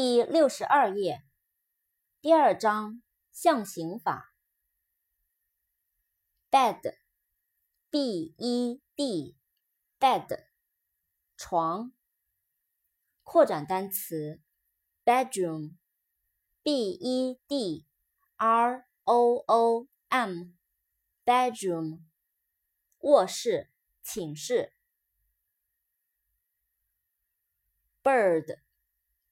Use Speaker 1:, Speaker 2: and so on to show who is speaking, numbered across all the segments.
Speaker 1: 第六十二页，第二章象形法。bed，b-e-d，bed，床。扩展单词，bedroom，b-e-d-r-o-o-m，bedroom，卧室、寝室。bird。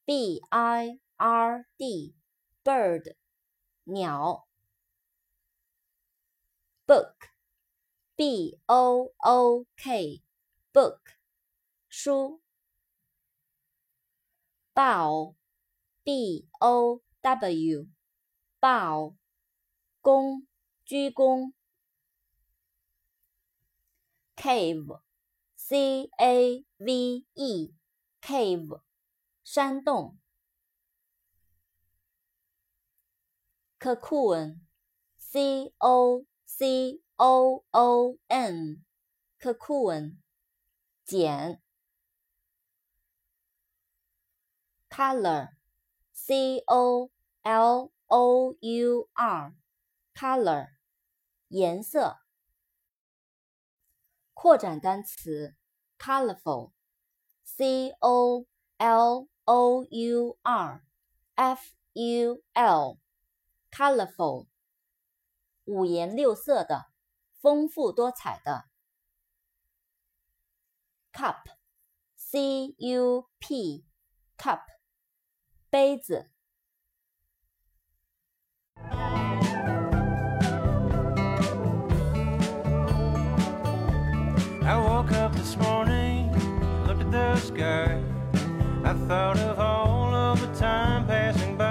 Speaker 1: b i r d，bird，鸟。book，b o o k，book，书。bow，b o w，bow，躬，鞠躬。cave，c a v e，cave。 山洞，cocoon，c o c o o n，cocoon，茧，color，c o l o u r，color，颜色。扩展单词，colorful，c o l O U R F U L，colorful，五颜六色的，丰富多彩的。cup，C U P，cup，杯子。
Speaker 2: I woke up this morning, looked at the sky. Thought of all of the time passing by.